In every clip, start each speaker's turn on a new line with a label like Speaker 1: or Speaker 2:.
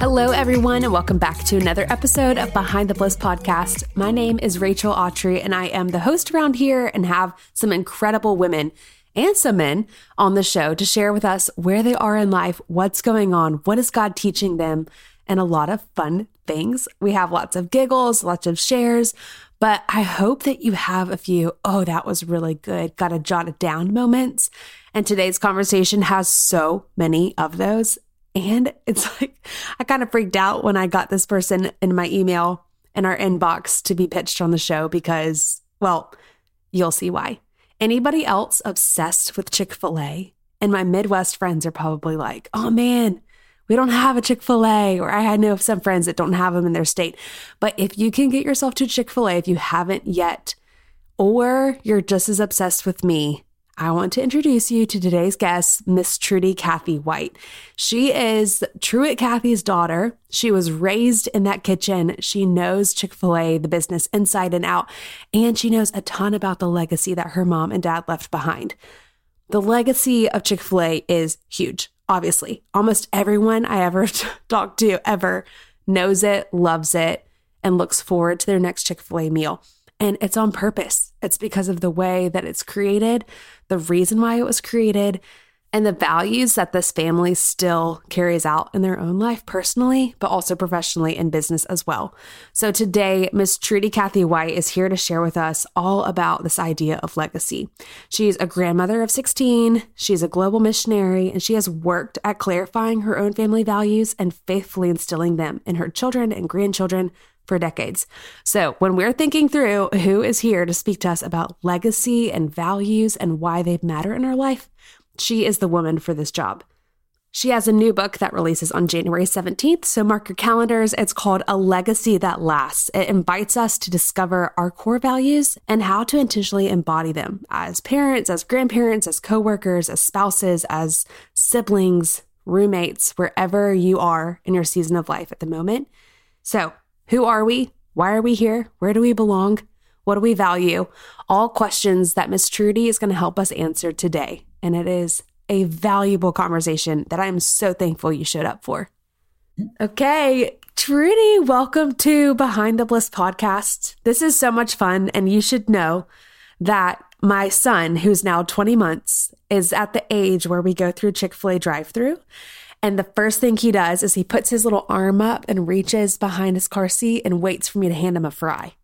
Speaker 1: Hello, everyone, and welcome back to another episode of Behind the Bliss podcast. My name is Rachel Autry, and I am the host around here and have some incredible women and some men on the show to share with us where they are in life, what's going on, what is God teaching them, and a lot of fun things. We have lots of giggles, lots of shares, but I hope that you have a few, oh, that was really good, got to jot it down moments. And today's conversation has so many of those. And it's like, I kind of freaked out when I got this person in my email in our inbox to be pitched on the show because, well, you'll see why. Anybody else obsessed with Chick fil A? And my Midwest friends are probably like, oh man, we don't have a Chick fil A. Or I know some friends that don't have them in their state. But if you can get yourself to Chick fil A, if you haven't yet, or you're just as obsessed with me, I want to introduce you to today's guest, Miss Trudy Cathy White. She is Truett Cathy's daughter. She was raised in that kitchen. She knows Chick fil A, the business inside and out, and she knows a ton about the legacy that her mom and dad left behind. The legacy of Chick fil A is huge, obviously. Almost everyone I ever talked to ever knows it, loves it, and looks forward to their next Chick fil A meal. And it's on purpose. It's because of the way that it's created, the reason why it was created, and the values that this family still carries out in their own life personally, but also professionally in business as well. So today, Miss Trudy Cathy White is here to share with us all about this idea of legacy. She's a grandmother of 16, she's a global missionary, and she has worked at clarifying her own family values and faithfully instilling them in her children and grandchildren for decades. So, when we're thinking through who is here to speak to us about legacy and values and why they matter in our life, she is the woman for this job. She has a new book that releases on January 17th, so mark your calendars. It's called A Legacy That Lasts. It invites us to discover our core values and how to intentionally embody them as parents, as grandparents, as coworkers, as spouses, as siblings, roommates, wherever you are in your season of life at the moment. So, who are we? Why are we here? Where do we belong? What do we value? All questions that Miss Trudy is going to help us answer today. And it is a valuable conversation that I'm so thankful you showed up for. Okay, Trudy, welcome to Behind the Bliss podcast. This is so much fun. And you should know that my son, who's now 20 months, is at the age where we go through Chick fil A drive through and the first thing he does is he puts his little arm up and reaches behind his car seat and waits for me to hand him a fry.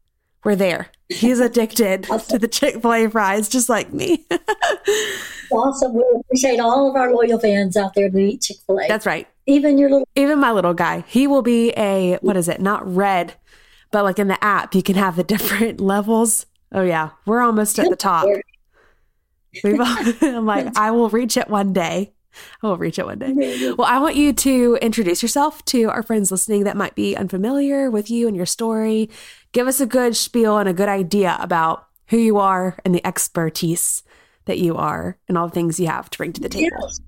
Speaker 1: We're there. He's addicted to the Chick fil A fries, just like me.
Speaker 2: awesome. We appreciate all of our loyal fans out there to eat Chick fil A.
Speaker 1: That's right.
Speaker 2: Even your little.
Speaker 1: Even my little guy. He will be a, what is it? Not red, but like in the app, you can have the different levels. Oh, yeah. We're almost at the top. I'm like, I will reach it one day. I will reach it one day. Well, I want you to introduce yourself to our friends listening that might be unfamiliar with you and your story. Give us a good spiel and a good idea about who you are and the expertise that you are and all the things you have to bring to the table. Yes.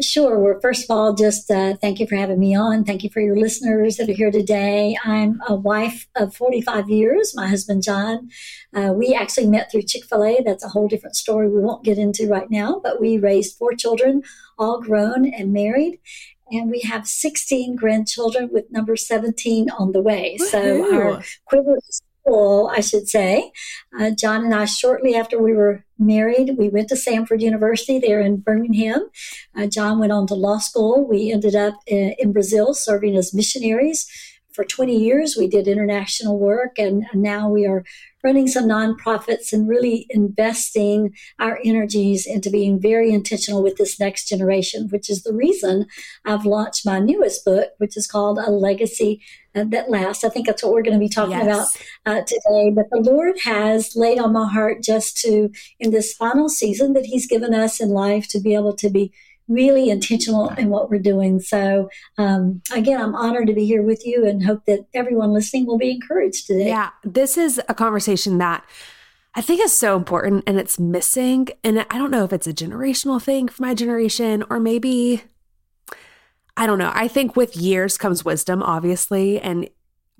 Speaker 2: Sure. Well, first of all, just uh, thank you for having me on. Thank you for your listeners that are here today. I'm a wife of 45 years. My husband, John, uh, we actually met through Chick fil A. That's a whole different story we won't get into right now, but we raised four children, all grown and married. And we have 16 grandchildren with number 17 on the way. Woo-hoo. So our quiver is full, I should say. Uh, John and I, shortly after we were married. We went to Samford University there in Birmingham. Uh, John went on to law school. We ended up in, in, Brazil serving as missionaries. For 20 years, we did international work, and now we are running some nonprofits and really investing our energies into being very intentional with this next generation, which is the reason I've launched my newest book, which is called A Legacy uh, that lasts. I think that's what we're going to be talking yes. about uh, today. But the Lord has laid on my heart just to, in this final season that He's given us in life, to be able to be really intentional in what we're doing. So, um, again, I'm honored to be here with you and hope that everyone listening will be encouraged today.
Speaker 1: Yeah, this is a conversation that I think is so important and it's missing. And I don't know if it's a generational thing for my generation or maybe, I don't know. I think with years comes wisdom, obviously. And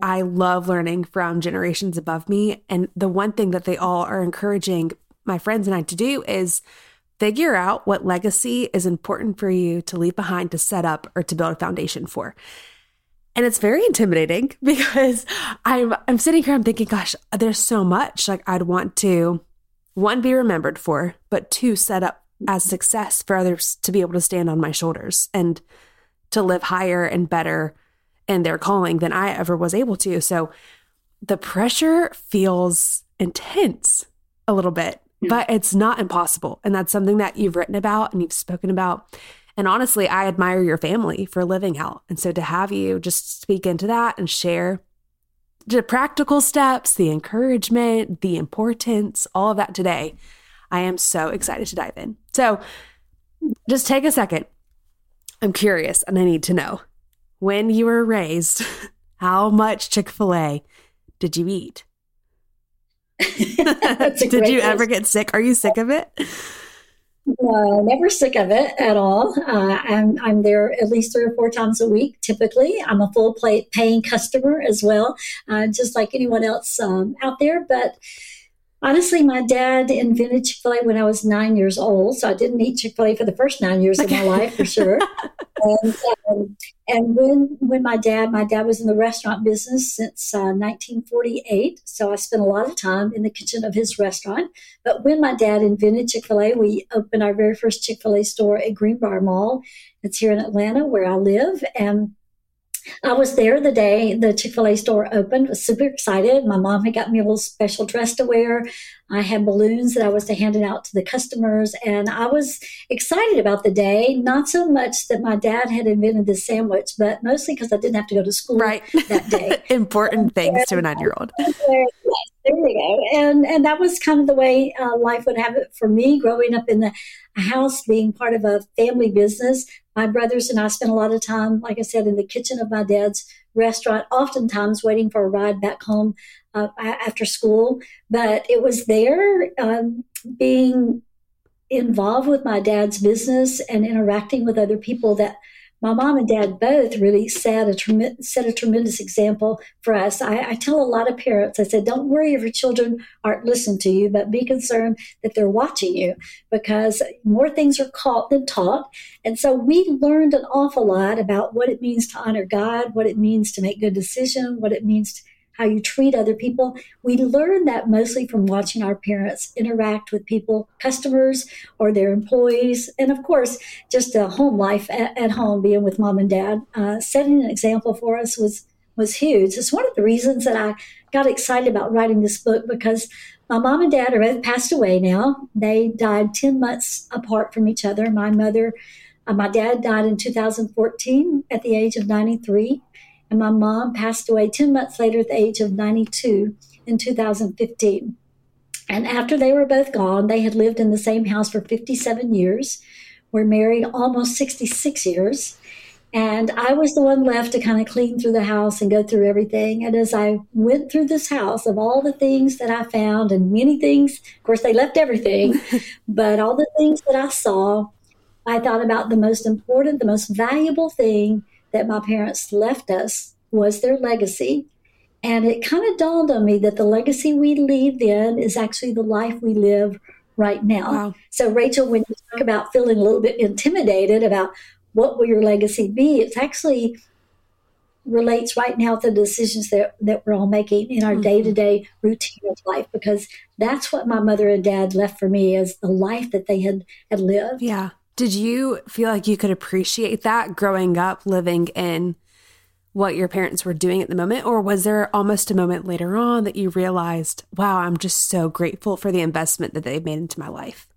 Speaker 1: I love learning from generations above me. And the one thing that they all are encouraging my friends and I to do is figure out what legacy is important for you to leave behind to set up or to build a foundation for. And it's very intimidating because I'm I'm sitting here I'm thinking gosh there's so much like I'd want to one be remembered for but two set up as success for others to be able to stand on my shoulders and to live higher and better in their calling than I ever was able to. So the pressure feels intense a little bit Mm-hmm. but it's not impossible. And that's something that you've written about and you've spoken about. And honestly, I admire your family for living out. And so to have you just speak into that and share the practical steps, the encouragement, the importance, all of that today, I am so excited to dive in. So just take a second. I'm curious and I need to know when you were raised, how much Chick fil A did you eat? Did you ever get sick? Are you sick of it?
Speaker 2: No, never sick of it at all. Uh, I'm I'm there at least three or four times a week. Typically, I'm a full plate paying customer as well, uh, just like anyone else um, out there. But honestly, my dad invented Chick Fil A when I was nine years old, so I didn't eat Chick Fil A for the first nine years of my life for sure. and um, and when when my dad my dad was in the restaurant business since uh, 1948 so i spent a lot of time in the kitchen of his restaurant. But when my dad invented chick-fil-a we opened our very first chick-fil-a store at greenbrier mall. It's here in atlanta where i live. And I was there the day the Chick fil A store opened, was super excited. My mom had got me a little special dress to wear. I had balloons that I was to hand it out to the customers. And I was excited about the day, not so much that my dad had invented the sandwich, but mostly because I didn't have to go to school right. that day.
Speaker 1: Important things to a nine year old.
Speaker 2: There we go. And, and that was kind of the way uh, life would have it for me growing up in the house, being part of a family business. My brothers and I spent a lot of time, like I said, in the kitchen of my dad's restaurant, oftentimes waiting for a ride back home uh, after school. But it was there um, being involved with my dad's business and interacting with other people that my mom and dad both really set a, trem- set a tremendous example for us. I, I, tell a lot of parents, I said, don't worry if your children aren't listening to you, but be concerned that they're watching you because more things are caught than taught. And so we learned an awful lot about what it means to honor God, what it means to make good decisions, what it means to how you treat other people. We learn that mostly from watching our parents interact with people, customers or their employees, and of course, just a home life at, at home, being with mom and dad. Uh, setting an example for us was was huge. It's one of the reasons that I got excited about writing this book because my mom and dad are both passed away now. They died 10 months apart from each other. My mother, uh, my dad died in 2014 at the age of 93 and my mom passed away 10 months later at the age of 92 in 2015. And after they were both gone, they had lived in the same house for 57 years, were married almost 66 years. And I was the one left to kind of clean through the house and go through everything. And as I went through this house, of all the things that I found, and many things, of course, they left everything, but all the things that I saw, I thought about the most important, the most valuable thing that my parents left us was their legacy. And it kind of dawned on me that the legacy we leave then is actually the life we live right now. Wow. So, Rachel, when you talk about feeling a little bit intimidated about what will your legacy be, it's actually relates right now to the decisions that, that we're all making in our day to day routine of life because that's what my mother and dad left for me as the life that they had, had lived.
Speaker 1: Yeah. Did you feel like you could appreciate that growing up living in what your parents were doing at the moment? Or was there almost a moment later on that you realized, wow, I'm just so grateful for the investment that they've made into my life?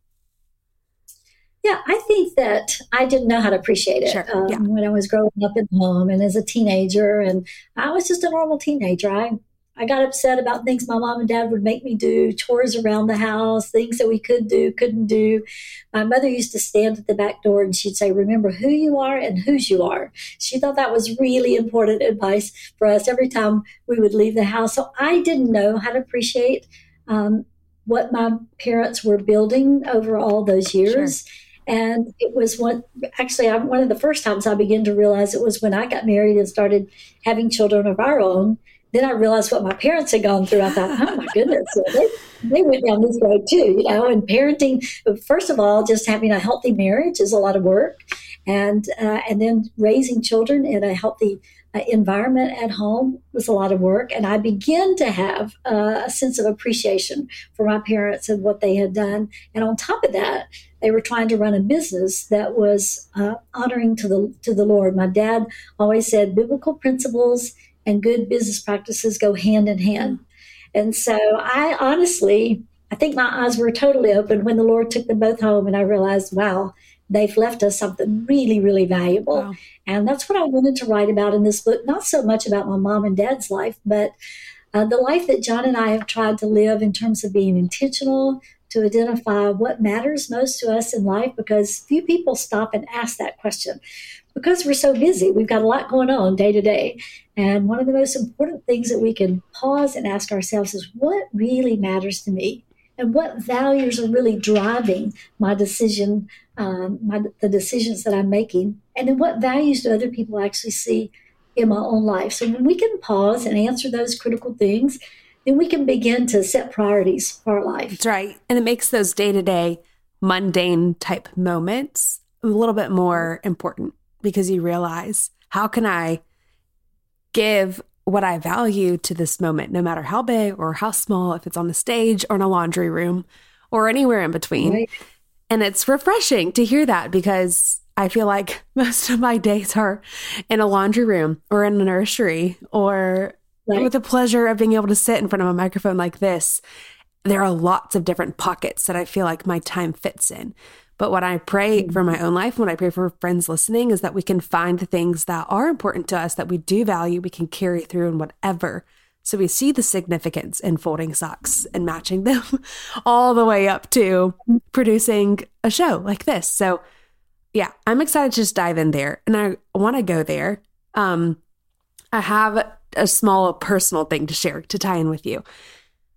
Speaker 2: Yeah, I think that I didn't know how to appreciate it sure. um, yeah. when I was growing up at home and as a teenager. And I was just a normal teenager. I, I got upset about things my mom and dad would make me do, chores around the house, things that we could do, couldn't do. My mother used to stand at the back door and she'd say, Remember who you are and whose you are. She thought that was really important advice for us every time we would leave the house. So I didn't know how to appreciate um, what my parents were building over all those years. Sure. And it was one, actually, I, one of the first times I began to realize it was when I got married and started having children of our own. Then I realized what my parents had gone through. I thought, oh my goodness, they, they went down this road too, you know. And parenting, first of all, just having a healthy marriage is a lot of work, and uh, and then raising children in a healthy uh, environment at home was a lot of work. And I began to have uh, a sense of appreciation for my parents and what they had done. And on top of that, they were trying to run a business that was uh, honoring to the to the Lord. My dad always said biblical principles and good business practices go hand in hand. And so I honestly, I think my eyes were totally open when the Lord took them both home, and I realized, wow, they've left us something really, really valuable. Wow. And that's what I wanted to write about in this book. Not so much about my mom and dad's life, but uh, the life that John and I have tried to live in terms of being intentional, to identify what matters most to us in life because few people stop and ask that question because we're so busy. We've got a lot going on day to day. And one of the most important things that we can pause and ask ourselves is what really matters to me? And what values are really driving my decision, um, my, the decisions that I'm making? And then what values do other people actually see in my own life? So when we can pause and answer those critical things, then we can begin to set priorities for our life.
Speaker 1: That's right. And it makes those day to day, mundane type moments a little bit more important because you realize how can I give what I value to this moment, no matter how big or how small, if it's on the stage or in a laundry room or anywhere in between. Right. And it's refreshing to hear that because I feel like most of my days are in a laundry room or in a nursery or right. with the pleasure of being able to sit in front of a microphone like this. There are lots of different pockets that I feel like my time fits in. But what I pray for my own life, what I pray for friends listening, is that we can find the things that are important to us that we do value, we can carry through in whatever. So we see the significance in folding socks and matching them all the way up to producing a show like this. So yeah, I'm excited to just dive in there and I want to go there. Um, I have a small personal thing to share to tie in with you.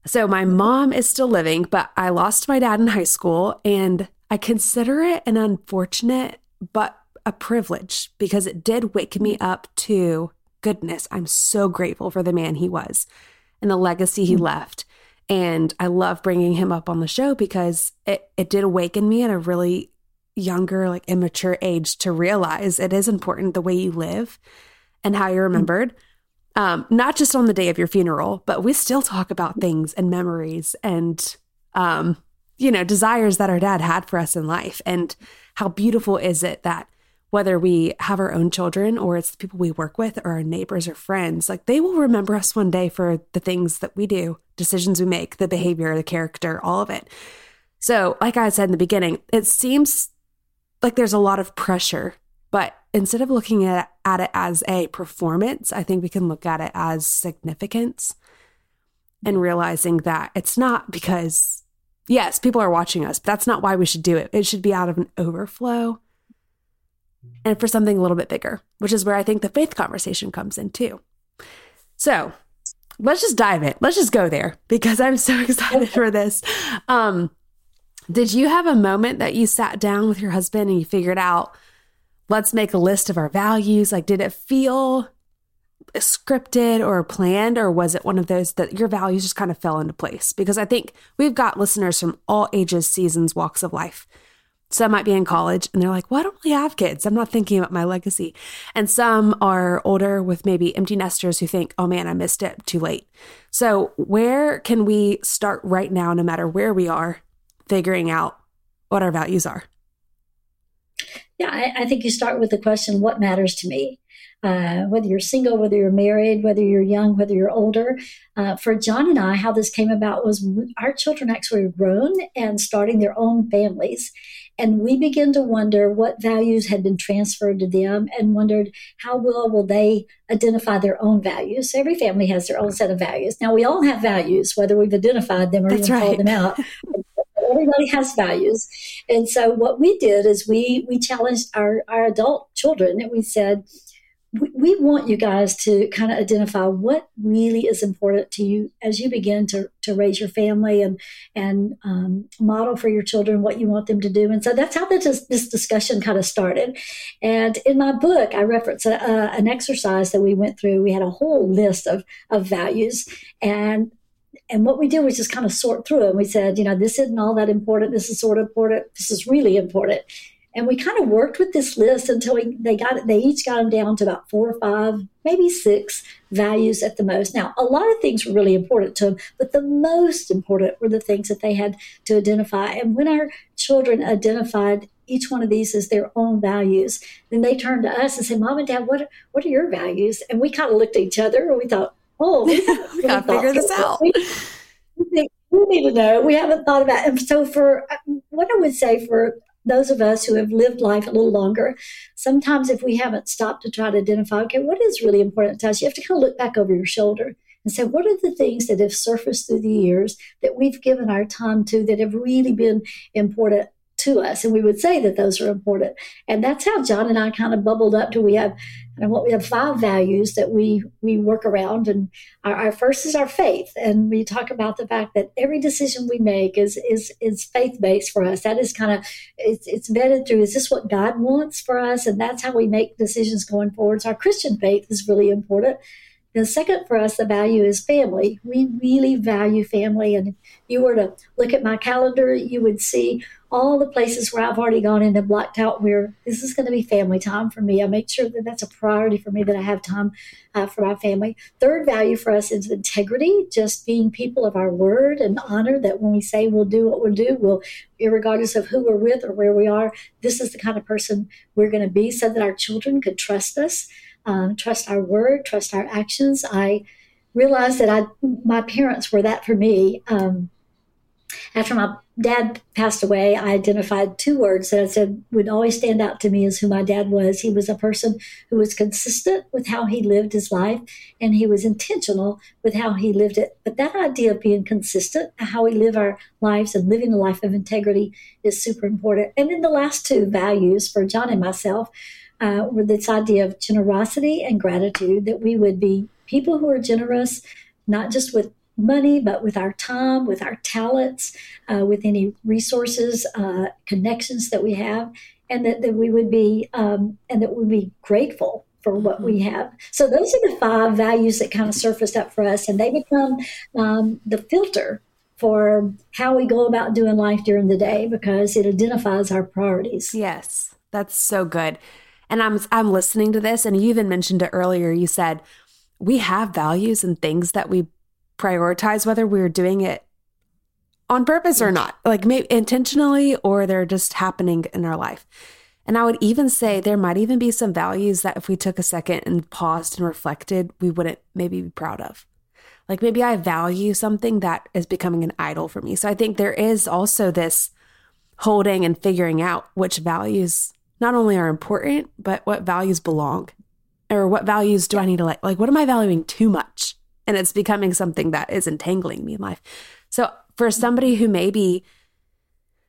Speaker 1: So my mom is still living, but I lost my dad in high school and I consider it an unfortunate but a privilege because it did wake me up to goodness. I'm so grateful for the man he was and the legacy he mm-hmm. left. And I love bringing him up on the show because it, it did awaken me at a really younger, like immature age to realize it is important the way you live and how you're mm-hmm. remembered. Um, not just on the day of your funeral, but we still talk about things and memories and, um, you know, desires that our dad had for us in life. And how beautiful is it that whether we have our own children or it's the people we work with or our neighbors or friends, like they will remember us one day for the things that we do, decisions we make, the behavior, the character, all of it. So, like I said in the beginning, it seems like there's a lot of pressure, but instead of looking at, at it as a performance, I think we can look at it as significance and realizing that it's not because, yes, people are watching us, but that's not why we should do it. It should be out of an overflow and for something a little bit bigger, which is where I think the faith conversation comes in too. So let's just dive in. Let's just go there because I'm so excited for this. Um, did you have a moment that you sat down with your husband and you figured out let's make a list of our values. Like, did it feel scripted or planned, or was it one of those that your values just kind of fell into place? Because I think we've got listeners from all ages, seasons, walks of life. Some might be in college and they're like, well, I don't really have kids. I'm not thinking about my legacy. And some are older with maybe empty nesters who think, oh man, I missed it too late. So, where can we start right now, no matter where we are, figuring out what our values are?
Speaker 2: Yeah, I, I think you start with the question, what matters to me? Uh, whether you're single, whether you're married, whether you're young, whether you're older. Uh, for John and I, how this came about was our children actually were grown and starting their own families. And we began to wonder what values had been transferred to them and wondered how well will they identify their own values. Every family has their own set of values. Now, we all have values, whether we've identified them or That's even right. called them out. everybody has values. And so what we did is we we challenged our, our adult children and we said, we, want you guys to kind of identify what really is important to you as you begin to, to raise your family and and um, model for your children what you want them to do. And so that's how this, this discussion kind of started. And in my book, I reference a, a, an exercise that we went through. We had a whole list of, of values and and what we did was just kind of sort through it. We said, you know, this isn't all that important. This is sort of important. This is really important. And we kind of worked with this list until we, they got it, they each got them down to about four or five, maybe six values at the most. Now, a lot of things were really important to them, but the most important were the things that they had to identify. And when our children identified each one of these as their own values, then they turned to us and said, Mom and Dad, what, what are your values? And we kind of looked at each other and we thought, oh, we,
Speaker 1: we gotta figure this out.
Speaker 2: We, we need to know. We haven't thought about it. And so for uh, what I would say for those of us who have lived life a little longer, sometimes if we haven't stopped to try to identify, okay, what is really important to us, you have to kind of look back over your shoulder and say, what are the things that have surfaced through the years that we've given our time to that have really been important to us? And we would say that those are important. And that's how John and I kind of bubbled up to we have and what we have five values that we we work around and our, our, first is our faith. And we talk about the fact that every decision we make is is is faith based for us. That is kind of it's, it's vetted through is this what god wants for us? And that's how we make decisions going forward. So our christian faith is really important the second for us, the value is family. We really value family. And if you were to look at my calendar, you would see all the places where I've already gone in and blocked out where this is going to be family time for me. I make sure that that's a priority for me that I have time uh, for my family. Third value for us is integrity, just being people of our word and honor that when we say we'll do what we'll do, we'll, regardless of who we're with or where we are, this is the kind of person we're going to be so that our children could trust us um, trust our word, trust our actions. I realized that I, my parents were that for me. Um, after my dad passed away, I identified two words that I said would always stand out to me as who my dad was. He was a person who was consistent with how he lived his life, and he was intentional with how he lived it. But that idea of being consistent, how we live our lives and living a life of integrity is super important. And then the last two values for John and myself uh, with this idea of generosity and gratitude, that we would be people who are generous, not just with money, but with our time, with our talents, uh, with any resources, uh, connections that we have, and that, that we would be um, and that we'd be grateful for what we mm-hmm. have. So those are the five values that kind of surfaced up for us, and they become um, the filter for how we go about doing life during the day because it identifies our priorities.
Speaker 1: Yes, that's so good. And I'm I'm listening to this and you even mentioned it earlier. You said we have values and things that we prioritize whether we're doing it on purpose or not. Like maybe intentionally or they're just happening in our life. And I would even say there might even be some values that if we took a second and paused and reflected, we wouldn't maybe be proud of. Like maybe I value something that is becoming an idol for me. So I think there is also this holding and figuring out which values not only are important, but what values belong or what values do I need to like? Like, what am I valuing too much? And it's becoming something that is entangling me in life. So, for somebody who maybe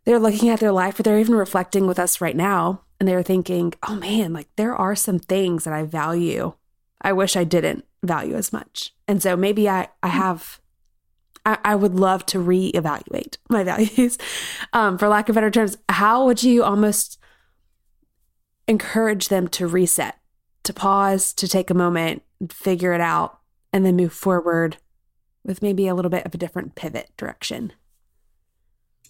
Speaker 1: they're looking at their life or they're even reflecting with us right now and they're thinking, oh man, like there are some things that I value. I wish I didn't value as much. And so maybe I, I have, I, I would love to reevaluate my values. Um, for lack of better terms, how would you almost encourage them to reset, to pause, to take a moment, figure it out, and then move forward with maybe a little bit of a different pivot direction.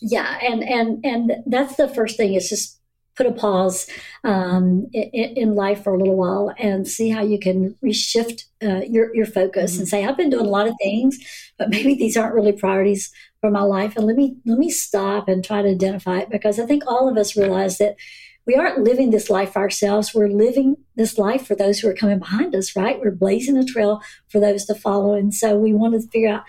Speaker 2: Yeah, and and and that's the first thing is just put a pause um, in, in, life for a little while and see how you can reshift uh, your your focus mm-hmm. and say I've been doing a lot of things, but maybe these aren't really priorities for my life, and let me let me stop and try to identify it because I think all of us realize that we aren't living this life ourselves. We're living this life for those who are coming behind us, right? We're blazing a trail for those to follow. And so we want to figure out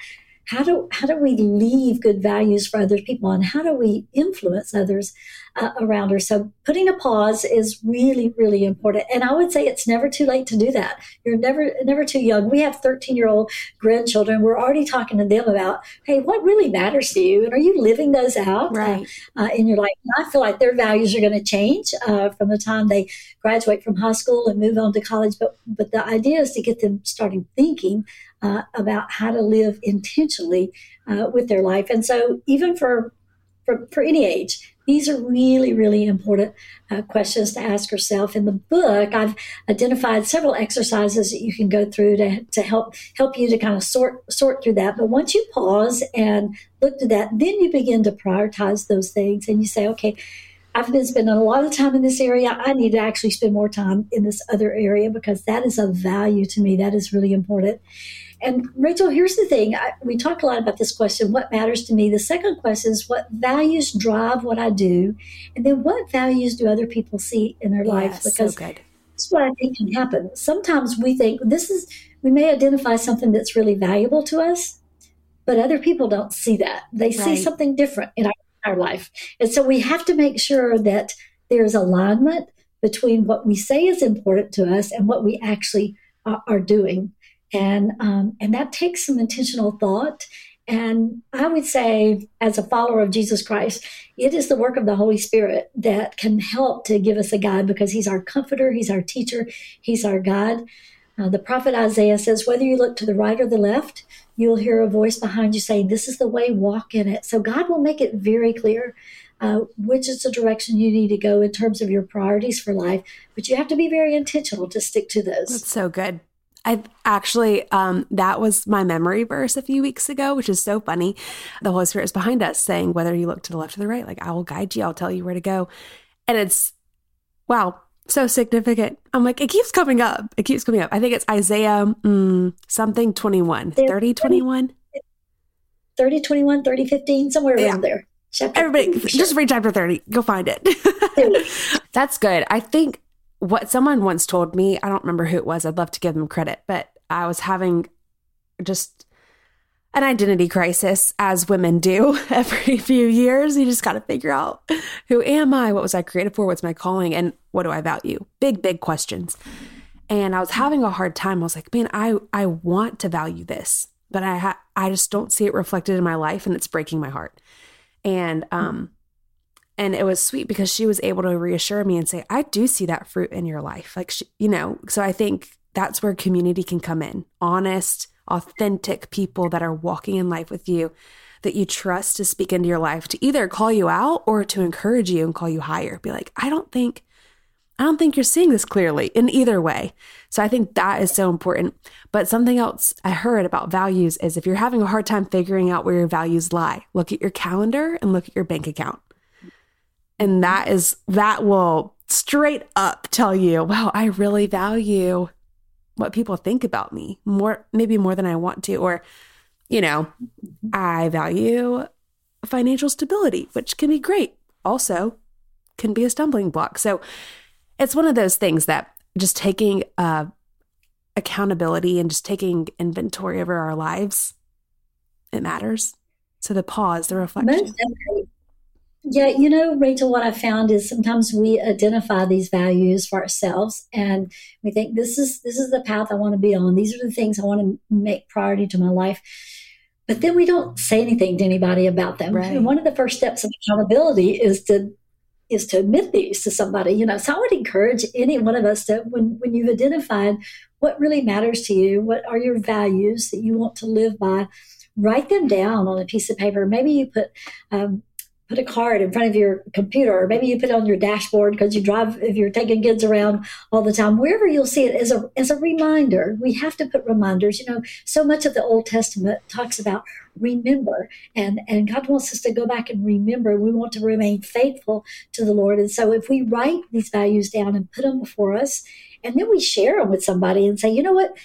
Speaker 2: how do how do we leave good values for other people and how do we influence others uh, around her? So putting a pause is really really important and i would say it's never too late to do that. You're never never too young. We have 13 year old grandchildren. We're already talking to them about hey what really matters to you and are you living those out
Speaker 1: uh, right.
Speaker 2: uh, in your life? And i feel like their values are going to change uh, from the time they graduate from high school and move on to college but but the idea is to get them starting thinking uh, about how to live intentionally uh, with their life. And so, even for, for, for any age, these are really, really important uh, questions to ask yourself. In the book, I've identified several exercises that you can go through to, to help help you to kind of sort sort through that. But once you pause and look to that, then you begin to prioritize those things, and you say, okay. I've been spending a lot of time in this area. I need to actually spend more time in this other area because that is of value to me. That is really important. And Rachel, here's the thing. I, we talk a lot about this question what matters to me? The second question is what values drive what I do? And then what values do other people see in their life?
Speaker 1: Because so
Speaker 2: that's what I think can happen. Sometimes we think this is, we may identify something that's really valuable to us, but other people don't see that. They right. see something different in our, our life. And so we have to make sure that there's alignment between what we say is important to us and what we actually are, are doing and um, and that takes some intentional thought and I would say, as a follower of Jesus Christ, it is the work of the Holy Spirit that can help to give us a guide because He's our comforter, He's our teacher, He's our God. Uh, the prophet Isaiah says, whether you look to the right or the left, you'll hear a voice behind you saying, This is the way, walk in it. So God will make it very clear uh, which is the direction you need to go in terms of your priorities for life. But you have to be very intentional to stick to those.
Speaker 1: That's so good. I actually, um, that was my memory verse a few weeks ago, which is so funny. The Holy Spirit is behind us saying, whether you look to the left or the right, like I will guide you, I'll tell you where to go. And it's, wow, so significant. I'm like, it keeps coming up. It keeps coming up. I think it's Isaiah mm, something 21, 30, 21.
Speaker 2: 30, 21, 30, 15, somewhere yeah. around there.
Speaker 1: Chapter Everybody, sure. just read chapter 30. Go find it. That's good. I think what someone once told me, I don't remember who it was, I'd love to give them credit, but I was having just an identity crisis as women do every few years. You just got to figure out who am I? What was I created for? What's my calling? And what do I value? Big, big questions. And I was having a hard time. I was like, man, I, I want to value this, but I, ha- I just don't see it reflected in my life and it's breaking my heart. And, um, and it was sweet because she was able to reassure me and say i do see that fruit in your life. Like she, you know so i think that's where community can come in. Honest authentic people that are walking in life with you that you trust to speak into your life to either call you out or to encourage you and call you higher. Be like i don't think i don't think you're seeing this clearly in either way. So i think that is so important. But something else i heard about values is if you're having a hard time figuring out where your values lie look at your calendar and look at your bank account and that is, that will straight up tell you, wow, I really value what people think about me more, maybe more than I want to. Or, you know, I value financial stability, which can be great. Also, can be a stumbling block. So it's one of those things that just taking uh, accountability and just taking inventory over our lives, it matters. So the pause, the reflection.
Speaker 2: Yeah, you know, Rachel, what I found is sometimes we identify these values for ourselves and we think this is this is the path I want to be on. These are the things I want to make priority to my life. But then we don't say anything to anybody about them. Right. And one of the first steps of accountability is to is to admit these to somebody. You know, so I would encourage any one of us to when when you've identified what really matters to you, what are your values that you want to live by, write them down on a piece of paper. Maybe you put um, put a card in front of your computer, or maybe you put it on your dashboard because you drive if you're taking kids around all the time. Wherever you'll see it as a as a reminder. We have to put reminders. You know, so much of the Old Testament talks about remember, and and God wants us to go back and remember. We want to remain faithful to the Lord, and so if we write these values down and put them before us, and then we share them with somebody and say, you know what.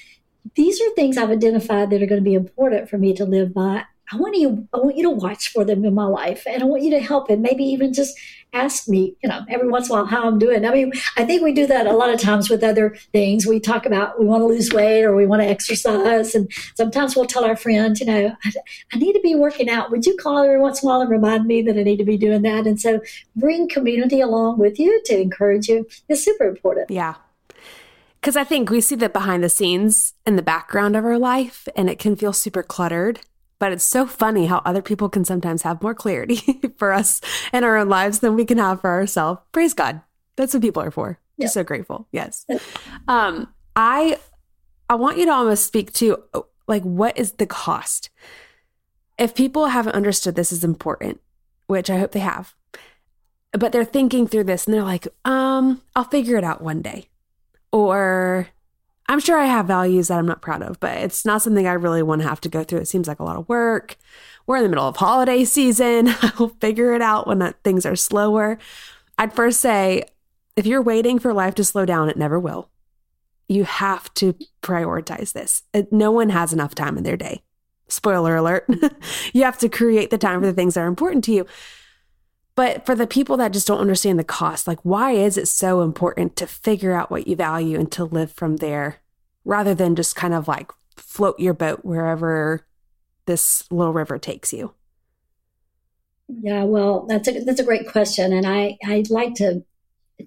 Speaker 2: These are things I've identified that are going to be important for me to live by I want you, I want you to watch for them in my life, and I want you to help, and maybe even just ask me, you know, every once in a while how I'm doing. I mean, I think we do that a lot of times with other things. We talk about we want to lose weight or we want to exercise, and sometimes we'll tell our friend, you know, I, I need to be working out. Would you call every once in a while and remind me that I need to be doing that? And so, bring community along with you to encourage you is super important.
Speaker 1: Yeah. Because I think we see the behind the scenes in the background of our life, and it can feel super cluttered. But it's so funny how other people can sometimes have more clarity for us in our own lives than we can have for ourselves. Praise God. That's what people are for. Yep. Just so grateful. Yes. Um, I I want you to almost speak to like what is the cost? If people haven't understood this is important, which I hope they have, but they're thinking through this and they're like, um, I'll figure it out one day. Or I'm sure I have values that I'm not proud of, but it's not something I really want to have to go through. It seems like a lot of work. We're in the middle of holiday season. I'll figure it out when things are slower. I'd first say if you're waiting for life to slow down, it never will. You have to prioritize this. No one has enough time in their day. Spoiler alert. you have to create the time for the things that are important to you. But for the people that just don't understand the cost, like why is it so important to figure out what you value and to live from there rather than just kind of like float your boat wherever this little river takes you?
Speaker 2: Yeah, well, that's a that's a great question, and I I'd like to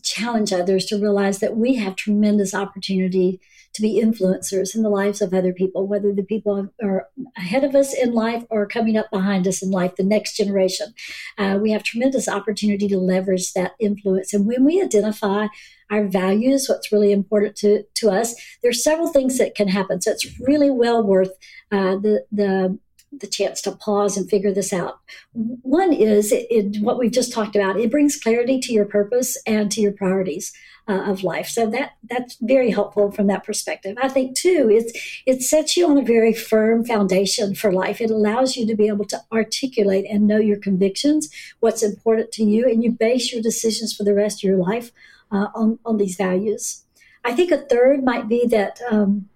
Speaker 2: challenge others to realize that we have tremendous opportunity to be influencers in the lives of other people, whether the people are ahead of us in life or coming up behind us in life, the next generation. Uh, we have tremendous opportunity to leverage that influence. And when we identify our values, what's really important to, to us, there's several things that can happen. So it's really well worth uh, the, the the chance to pause and figure this out. One is it, it, what we've just talked about. It brings clarity to your purpose and to your priorities uh, of life. So that that's very helpful from that perspective. I think too, it's it sets you on a very firm foundation for life. It allows you to be able to articulate and know your convictions, what's important to you, and you base your decisions for the rest of your life uh, on on these values. I think a third might be that um,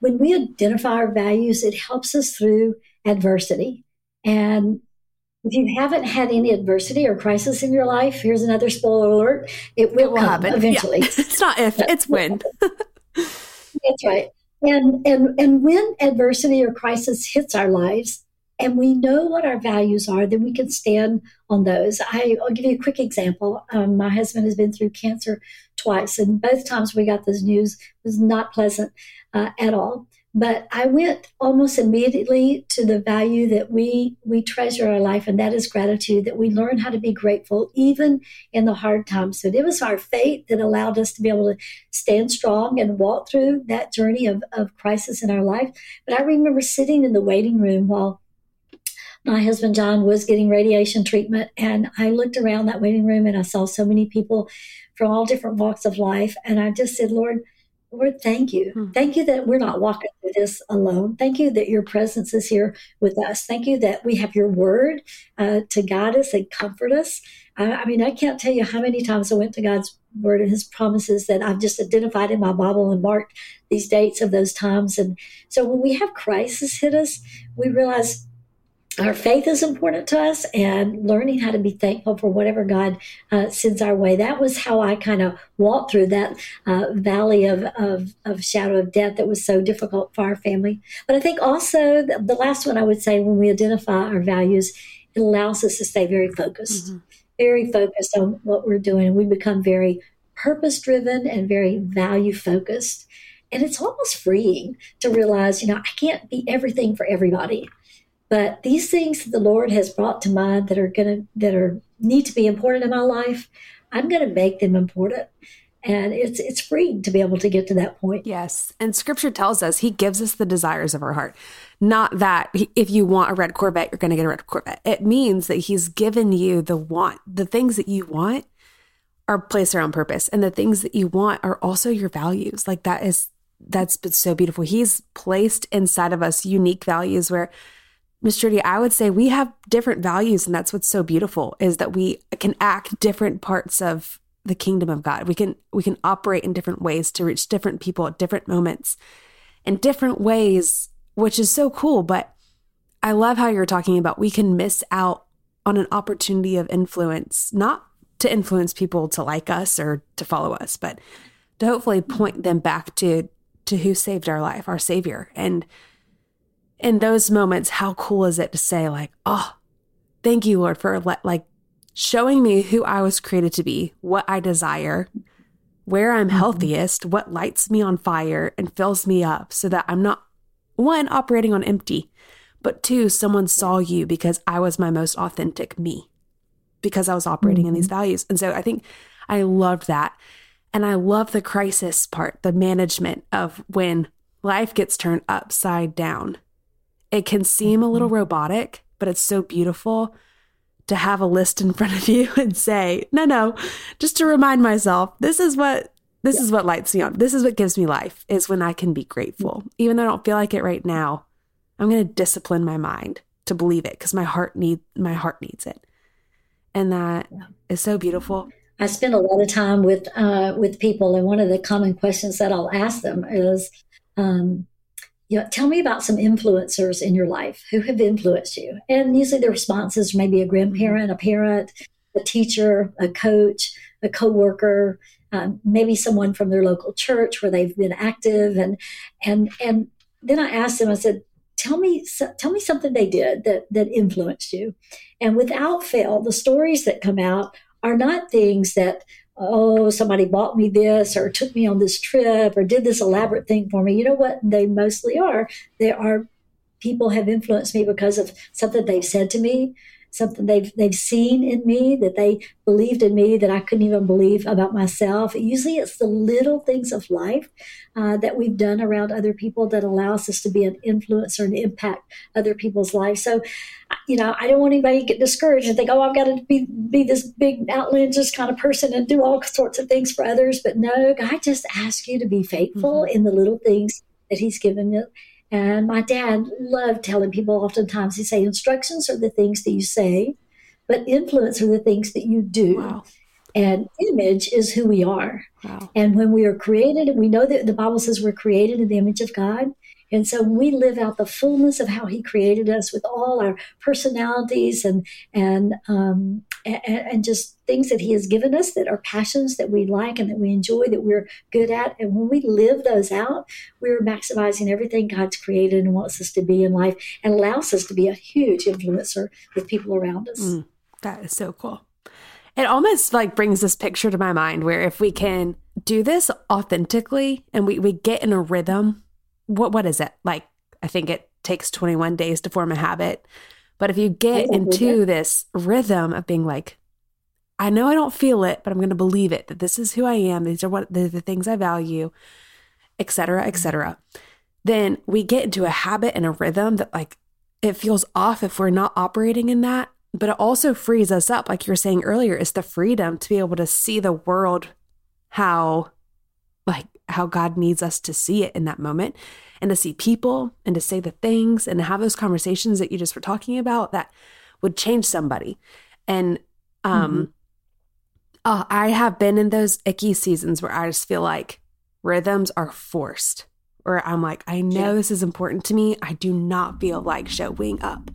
Speaker 2: when we identify our values, it helps us through adversity. And if you haven't had any adversity or crisis in your life, here's another spoiler alert: it will, it will happen eventually. Yeah.
Speaker 1: it's not if; it's when.
Speaker 2: That's right. And and and when adversity or crisis hits our lives, and we know what our values are, then we can stand on those. I, will give you a quick example. Um, my husband has been through cancer twice, and both times we got this news was not pleasant uh, at all. But I went almost immediately to the value that we we treasure our life, and that is gratitude. That we learn how to be grateful even in the hard times. So it was our faith that allowed us to be able to stand strong and walk through that journey of, of crisis in our life. But I remember sitting in the waiting room while my husband John was getting radiation treatment, and I looked around that waiting room and I saw so many people from all different walks of life, and I just said, Lord Lord, thank you. Hmm. Thank you that we're not walking this alone. Thank you that your presence is here with us. Thank you that we have your word uh, to guide us and comfort us. I, I, mean, I can't tell you how many times I went to God's word and his promises that I've just identified in my Bible and marked these dates of those times. And so when we have crisis hit us, we realize our faith is important to us and learning how to be thankful for whatever God uh, sends our way. That was how I kind of walked through that uh, valley of, of, of, shadow of death that was so difficult for our family. But I think also the, the last one I would say when we identify our values, it allows us to stay very focused, mm-hmm. very focused on what we're doing. We become very purpose driven and very value focused. And it's almost freeing to realize, you know, I can't be everything for everybody. But these things that the Lord has brought to mind that are gonna that are need to be important in my life, I'm gonna make them important. And it's it's free to be able to get to that point.
Speaker 1: Yes. And scripture tells us he gives us the desires of our heart. Not that if you want a red Corvette, you're going to get a red Corvette. It means that he's given you the want, the things that you want are placed on purpose. And the things that you want are also your values. Like that is that's so beautiful. He's placed inside of us unique values where Miss Trudy, I would say we have different values, and that's what's so beautiful is that we can act different parts of the kingdom of God. We can we can operate in different ways to reach different people at different moments in different ways, which is so cool. But I love how you're talking about we can miss out on an opportunity of influence, not to influence people to like us or to follow us, but to hopefully point them back to to who saved our life, our savior. And in those moments, how cool is it to say like, "Oh, thank you, Lord, for like showing me who I was created to be, what I desire, where I'm mm-hmm. healthiest, what lights me on fire and fills me up so that I'm not one operating on empty, but two, someone saw you because I was my most authentic me, because I was operating mm-hmm. in these mm-hmm. values. And so I think I loved that. And I love the crisis part, the management of when life gets turned upside down. It can seem a little mm-hmm. robotic, but it's so beautiful to have a list in front of you and say, no, no, just to remind myself, this is what this yeah. is what lights me on. This is what gives me life is when I can be grateful. Even though I don't feel like it right now, I'm going to discipline my mind to believe it because my heart need my heart needs it. And that yeah. is so beautiful.
Speaker 2: I spend a lot of time with uh, with people, and one of the common questions that I'll ask them is, um, you know, tell me about some influencers in your life who have influenced you. And usually the responses maybe a grandparent, a parent, a teacher, a coach, a coworker, um, maybe someone from their local church where they've been active. And and and then I asked them, I said, tell me tell me something they did that that influenced you. And without fail, the stories that come out are not things that oh, somebody bought me this or took me on this trip or did this elaborate thing for me. You know what they mostly are? They are people have influenced me because of something they've said to me, something they've they've seen in me that they believed in me that I couldn't even believe about myself. Usually, it's the little things of life uh, that we've done around other people that allows us to be an influencer and impact other people's lives. So, you know, I don't want anybody to get discouraged and think, oh, I've got to be be this big outlandish kind of person and do all sorts of things for others. But no, God just asks you to be faithful mm-hmm. in the little things that He's given you and my dad loved telling people oftentimes, he say, instructions are the things that you say, but influence are the things that you do. Wow. And image is who we are. Wow. And when we are created, we know that the Bible says we're created in the image of God. And so we live out the fullness of how He created us with all our personalities and and um, and, and, just things that He has given us that are passions that we like and that we enjoy that we're good at. And when we live those out, we're maximizing everything God's created and wants us to be in life, and allows us to be a huge influencer with people around us. Mm,
Speaker 1: that is so cool. It almost like brings this picture to my mind where if we can do this authentically and we, we get in a rhythm what what is it like? I think it takes 21 days to form a habit. But if you get into this rhythm of being like, I know I don't feel it, but I'm going to believe it that this is who I am. These are what the, the things I value, etc., etc. Then we get into a habit and a rhythm that like it feels off if we're not operating in that. But it also frees us up, like you were saying earlier, is the freedom to be able to see the world how how God needs us to see it in that moment and to see people and to say the things and to have those conversations that you just were talking about that would change somebody. And um mm-hmm. oh, I have been in those icky seasons where I just feel like rhythms are forced. Or I'm like, I know yeah. this is important to me. I do not feel like showing up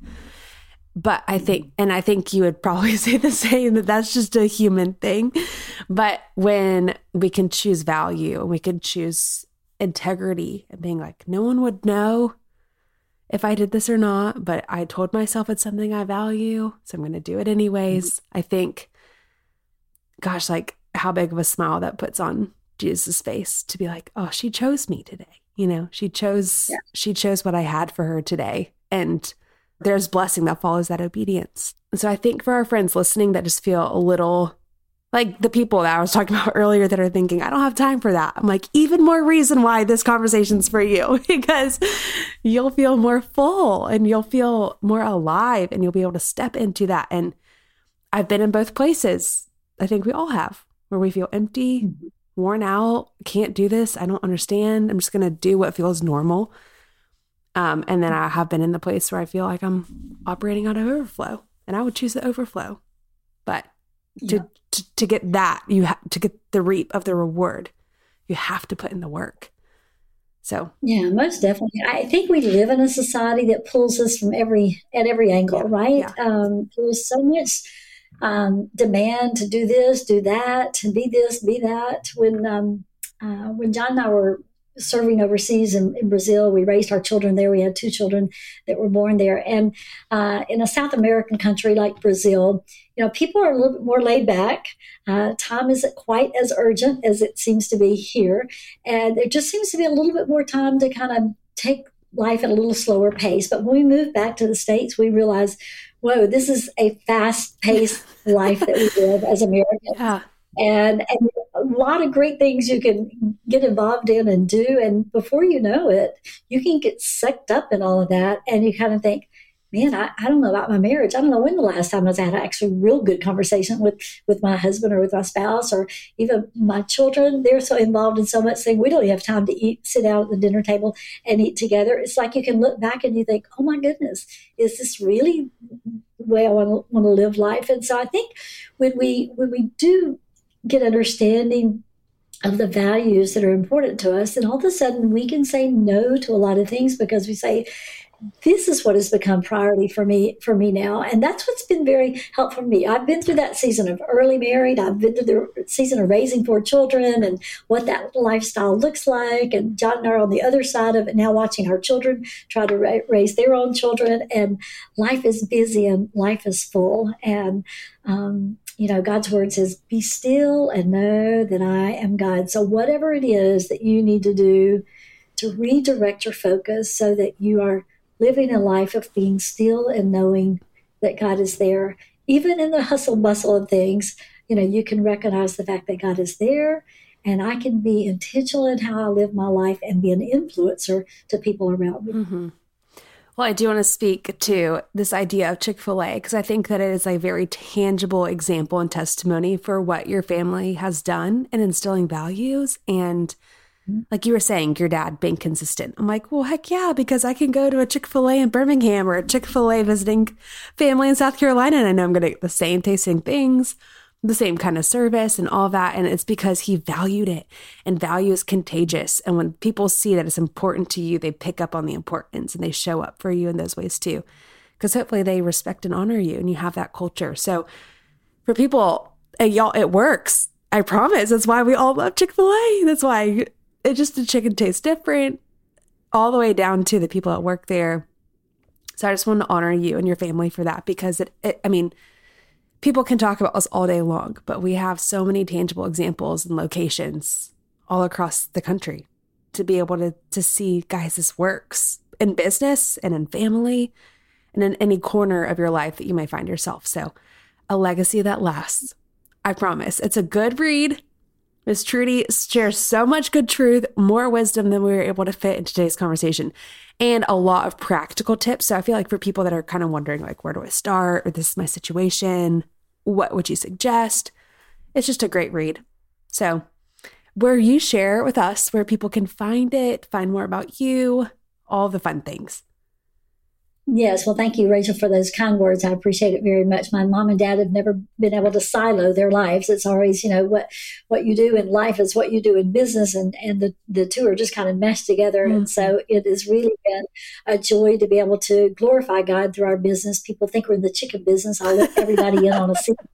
Speaker 1: but I think, and I think you would probably say the same that that's just a human thing. But when we can choose value and we can choose integrity and being like, no one would know if I did this or not, but I told myself it's something I value. So I'm going to do it anyways. I think, gosh, like how big of a smile that puts on Jesus' face to be like, oh, she chose me today. You know, she chose, yeah. she chose what I had for her today. And, there's blessing that follows that obedience. And so I think for our friends listening that just feel a little like the people that I was talking about earlier that are thinking, I don't have time for that. I'm like, even more reason why this conversation's for you because you'll feel more full and you'll feel more alive and you'll be able to step into that. And I've been in both places. I think we all have where we feel empty, mm-hmm. worn out, can't do this. I don't understand. I'm just going to do what feels normal. Um, and then I have been in the place where I feel like I'm operating out of overflow, and I would choose the overflow. But to yeah. to, to, get that, you have to get the reap of the reward. You have to put in the work. So
Speaker 2: yeah, most definitely. I think we live in a society that pulls us from every at every angle, yeah, right? Yeah. Um, there's so much um, demand to do this, do that, to be this, be that. When um, uh, when John and I were serving overseas in, in, Brazil. We raised our children there. We had two children that were born there. And uh, in a South American country like Brazil, you know, people are a little bit more laid back. Uh, time isn't quite as urgent as it seems to be here. And there just seems to be a little bit more time to kind of take life at a little slower pace. But when we moved back to the States, we realized, whoa, this is a fast paced life that we live as Americans. Yeah and, and lot of great things you can get involved in and do. And before you know it, you can get sucked up in all of that. And you kind of think, man, I, I don't know about my marriage. I don't know when the last time I was had an actually real good conversation with, with my husband or with my spouse or even my children. They're so involved in so much thing. We don't even have time to eat, sit down at the dinner table and eat together. It's like you can look back and you think, oh my goodness, is this really the way I want to, want to live life? And so I think when we, when we do get understanding of the values that are important to us, and all of a sudden we can say no to a lot of things because we say, this is what has become priority for me for me now. And that's what's been very helpful for me. I've been through that season of early married i've been through the season of raising four children and what that lifestyle looks like and john and i are on the other side of it now watching our children try to ra- raise their own children and life is busy and life is full. And um, you know, God's word says, be still and know that I am God. So, whatever it is that you need to do to redirect your focus so that you are living a life of being still and knowing that God is there, even in the hustle bustle of things, you know, you can recognize the fact that God is there and I can be intentional in how I live my life and be an influencer to people around me.
Speaker 1: Mm-hmm. Well, I do want to speak to this idea of Chick fil A because I think that it is a very tangible example and testimony for what your family has done in instilling values. And mm-hmm. like you were saying, your dad being consistent. I'm like, well, heck yeah, because I can go to a Chick fil A in Birmingham or a Chick fil A visiting family in South Carolina and I know I'm going to get the same tasting things the same kind of service and all that. And it's because he valued it. And value is contagious. And when people see that it's important to you, they pick up on the importance and they show up for you in those ways too. Because hopefully they respect and honor you and you have that culture. So for people, y'all, it works. I promise. That's why we all love Chick fil A. That's why it just the chicken tastes different, all the way down to the people that work there. So I just want to honor you and your family for that because it, it I mean, people can talk about us all day long, but we have so many tangible examples and locations all across the country to be able to to see guys this works in business and in family and in any corner of your life that you may find yourself. So, a legacy that lasts. I promise. It's a good read. Miss Trudy shares so much good truth, more wisdom than we were able to fit in today's conversation, and a lot of practical tips. So I feel like for people that are kind of wondering, like, where do I start? Or this is my situation. What would you suggest? It's just a great read. So, where you share with us where people can find it, find more about you, all the fun things.
Speaker 2: Yes, well, thank you, Rachel, for those kind words. I appreciate it very much. My mom and dad have never been able to silo their lives. It's always, you know, what what you do in life is what you do in business, and and the the two are just kind of meshed together. Mm-hmm. And so it has really been a joy to be able to glorify God through our business. People think we're in the chicken business. I'll let everybody in on a secret.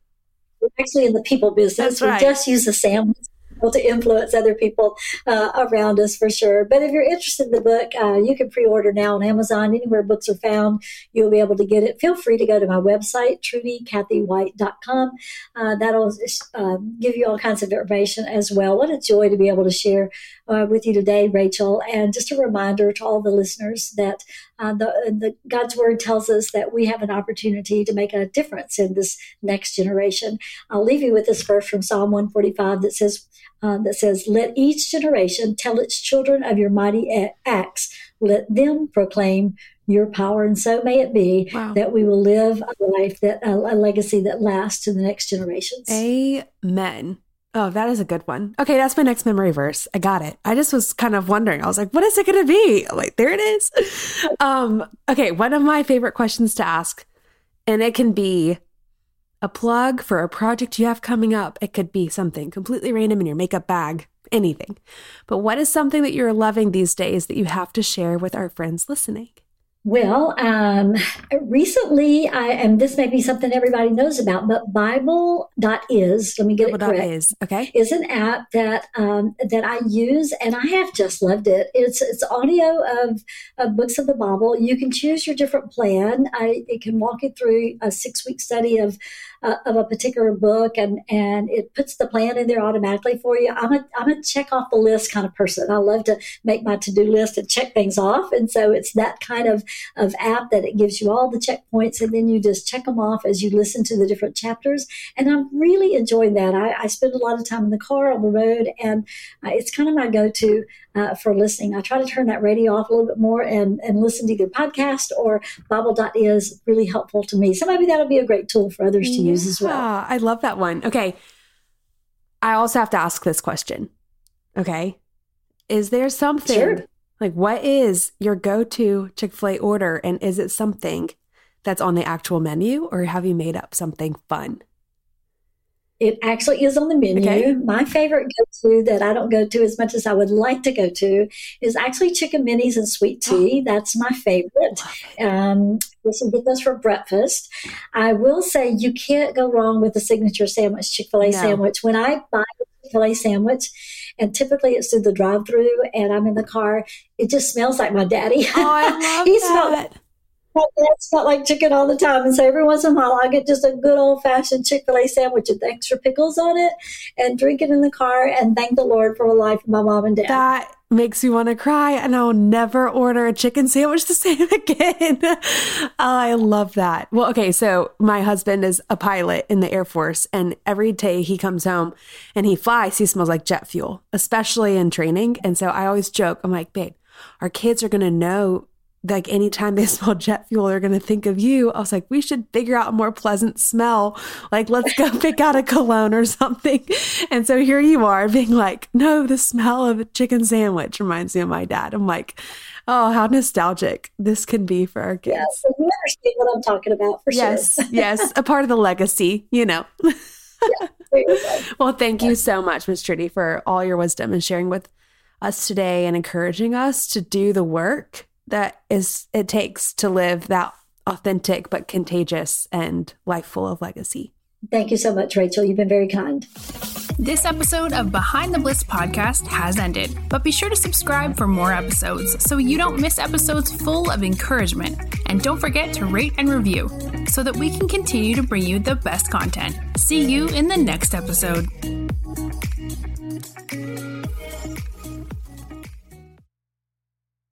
Speaker 2: We're actually in the people business. Right. We just use the sandwich able to influence other people uh, around us for sure. But if you're interested in the book, uh, you can pre-order now on Amazon. Anywhere books are found, you'll be able to get it. Feel free to go to my website, trudycathywhite.com. Uh, that'll uh, give you all kinds of information as well. What a joy to be able to share uh, with you today, Rachel. And just a reminder to all the listeners that uh, the, the, God's word tells us that we have an opportunity to make a difference in this next generation. I'll leave you with this verse from Psalm 145 that says, uh, that says, Let each generation tell its children of your mighty acts. Let them proclaim your power. And so may it be wow. that we will live a life that a, a legacy that lasts to the next generations.
Speaker 1: Amen. Oh, that is a good one. Okay, that's my next memory verse. I got it. I just was kind of wondering. I was like, what is it going to be? I'm like, there it is. um, okay, one of my favorite questions to ask, and it can be a plug for a project you have coming up. It could be something completely random in your makeup bag. anything. But what is something that you're loving these days that you have to share with our friends listening?
Speaker 2: Well, um, recently, I and this may be something everybody knows about, but Bible.is, let me get Bible. it correct.
Speaker 1: Is, okay.
Speaker 2: Is an app that um, that I use and I have just loved it. It's it's audio of, of books of the Bible. You can choose your different plan. I, it can walk you through a six week study of uh, of a particular book and and it puts the plan in there automatically for you. I'm a I'm a check off the list kind of person. I love to make my to do list and check things off, and so it's that kind of of app that it gives you all the checkpoints, and then you just check them off as you listen to the different chapters. And I'm really enjoying that. I, I spend a lot of time in the car on the road, and uh, it's kind of my go to uh, for listening. I try to turn that radio off a little bit more and, and listen to either podcast or Bible.is really helpful to me. So maybe that'll be a great tool for others to yeah, as well.
Speaker 1: I love that one. Okay. I also have to ask this question. Okay. Is there something sure. like what is your go to Chick fil A order? And is it something that's on the actual menu or have you made up something fun?
Speaker 2: It actually is on the menu. Okay. My favorite go to that I don't go to as much as I would like to go to is actually chicken minis and sweet tea. That's my favorite. Um, we can get those for breakfast. I will say you can't go wrong with the signature sandwich, Chick fil A no. sandwich. When I buy a Chick fil A sandwich, and typically it's through the drive through and I'm in the car, it just smells like my daddy.
Speaker 1: Oh, I love he that.
Speaker 2: It's not like chicken all the time. And so every once in a while, I get just a good old fashioned Chick fil A sandwich with extra pickles on it and drink it in the car and thank the Lord for the life of my mom and dad.
Speaker 1: That makes me want to cry, and I'll never order a chicken sandwich the same again. I love that. Well, okay, so my husband is a pilot in the Air Force, and every day he comes home and he flies, he smells like jet fuel, especially in training. And so I always joke, I'm like, babe, our kids are going to know like anytime they smell jet fuel, they're going to think of you. I was like, we should figure out a more pleasant smell. Like, let's go pick out a cologne or something. And so here you are being like, no, the smell of a chicken sandwich reminds me of my dad. I'm like, oh, how nostalgic this can be for our kids. Yeah,
Speaker 2: so you understand what I'm talking about for
Speaker 1: yes,
Speaker 2: sure.
Speaker 1: Yes, yes. A part of the legacy, you know. yeah, well, thank you so much, Ms. Trudy, for all your wisdom and sharing with us today and encouraging us to do the work that is it takes to live that authentic but contagious and life full of legacy.
Speaker 2: Thank you so much, Rachel. You've been very kind.
Speaker 3: This episode of Behind the Bliss podcast has ended, but be sure to subscribe for more episodes so you don't miss episodes full of encouragement. And don't forget to rate and review so that we can continue to bring you the best content. See you in the next episode.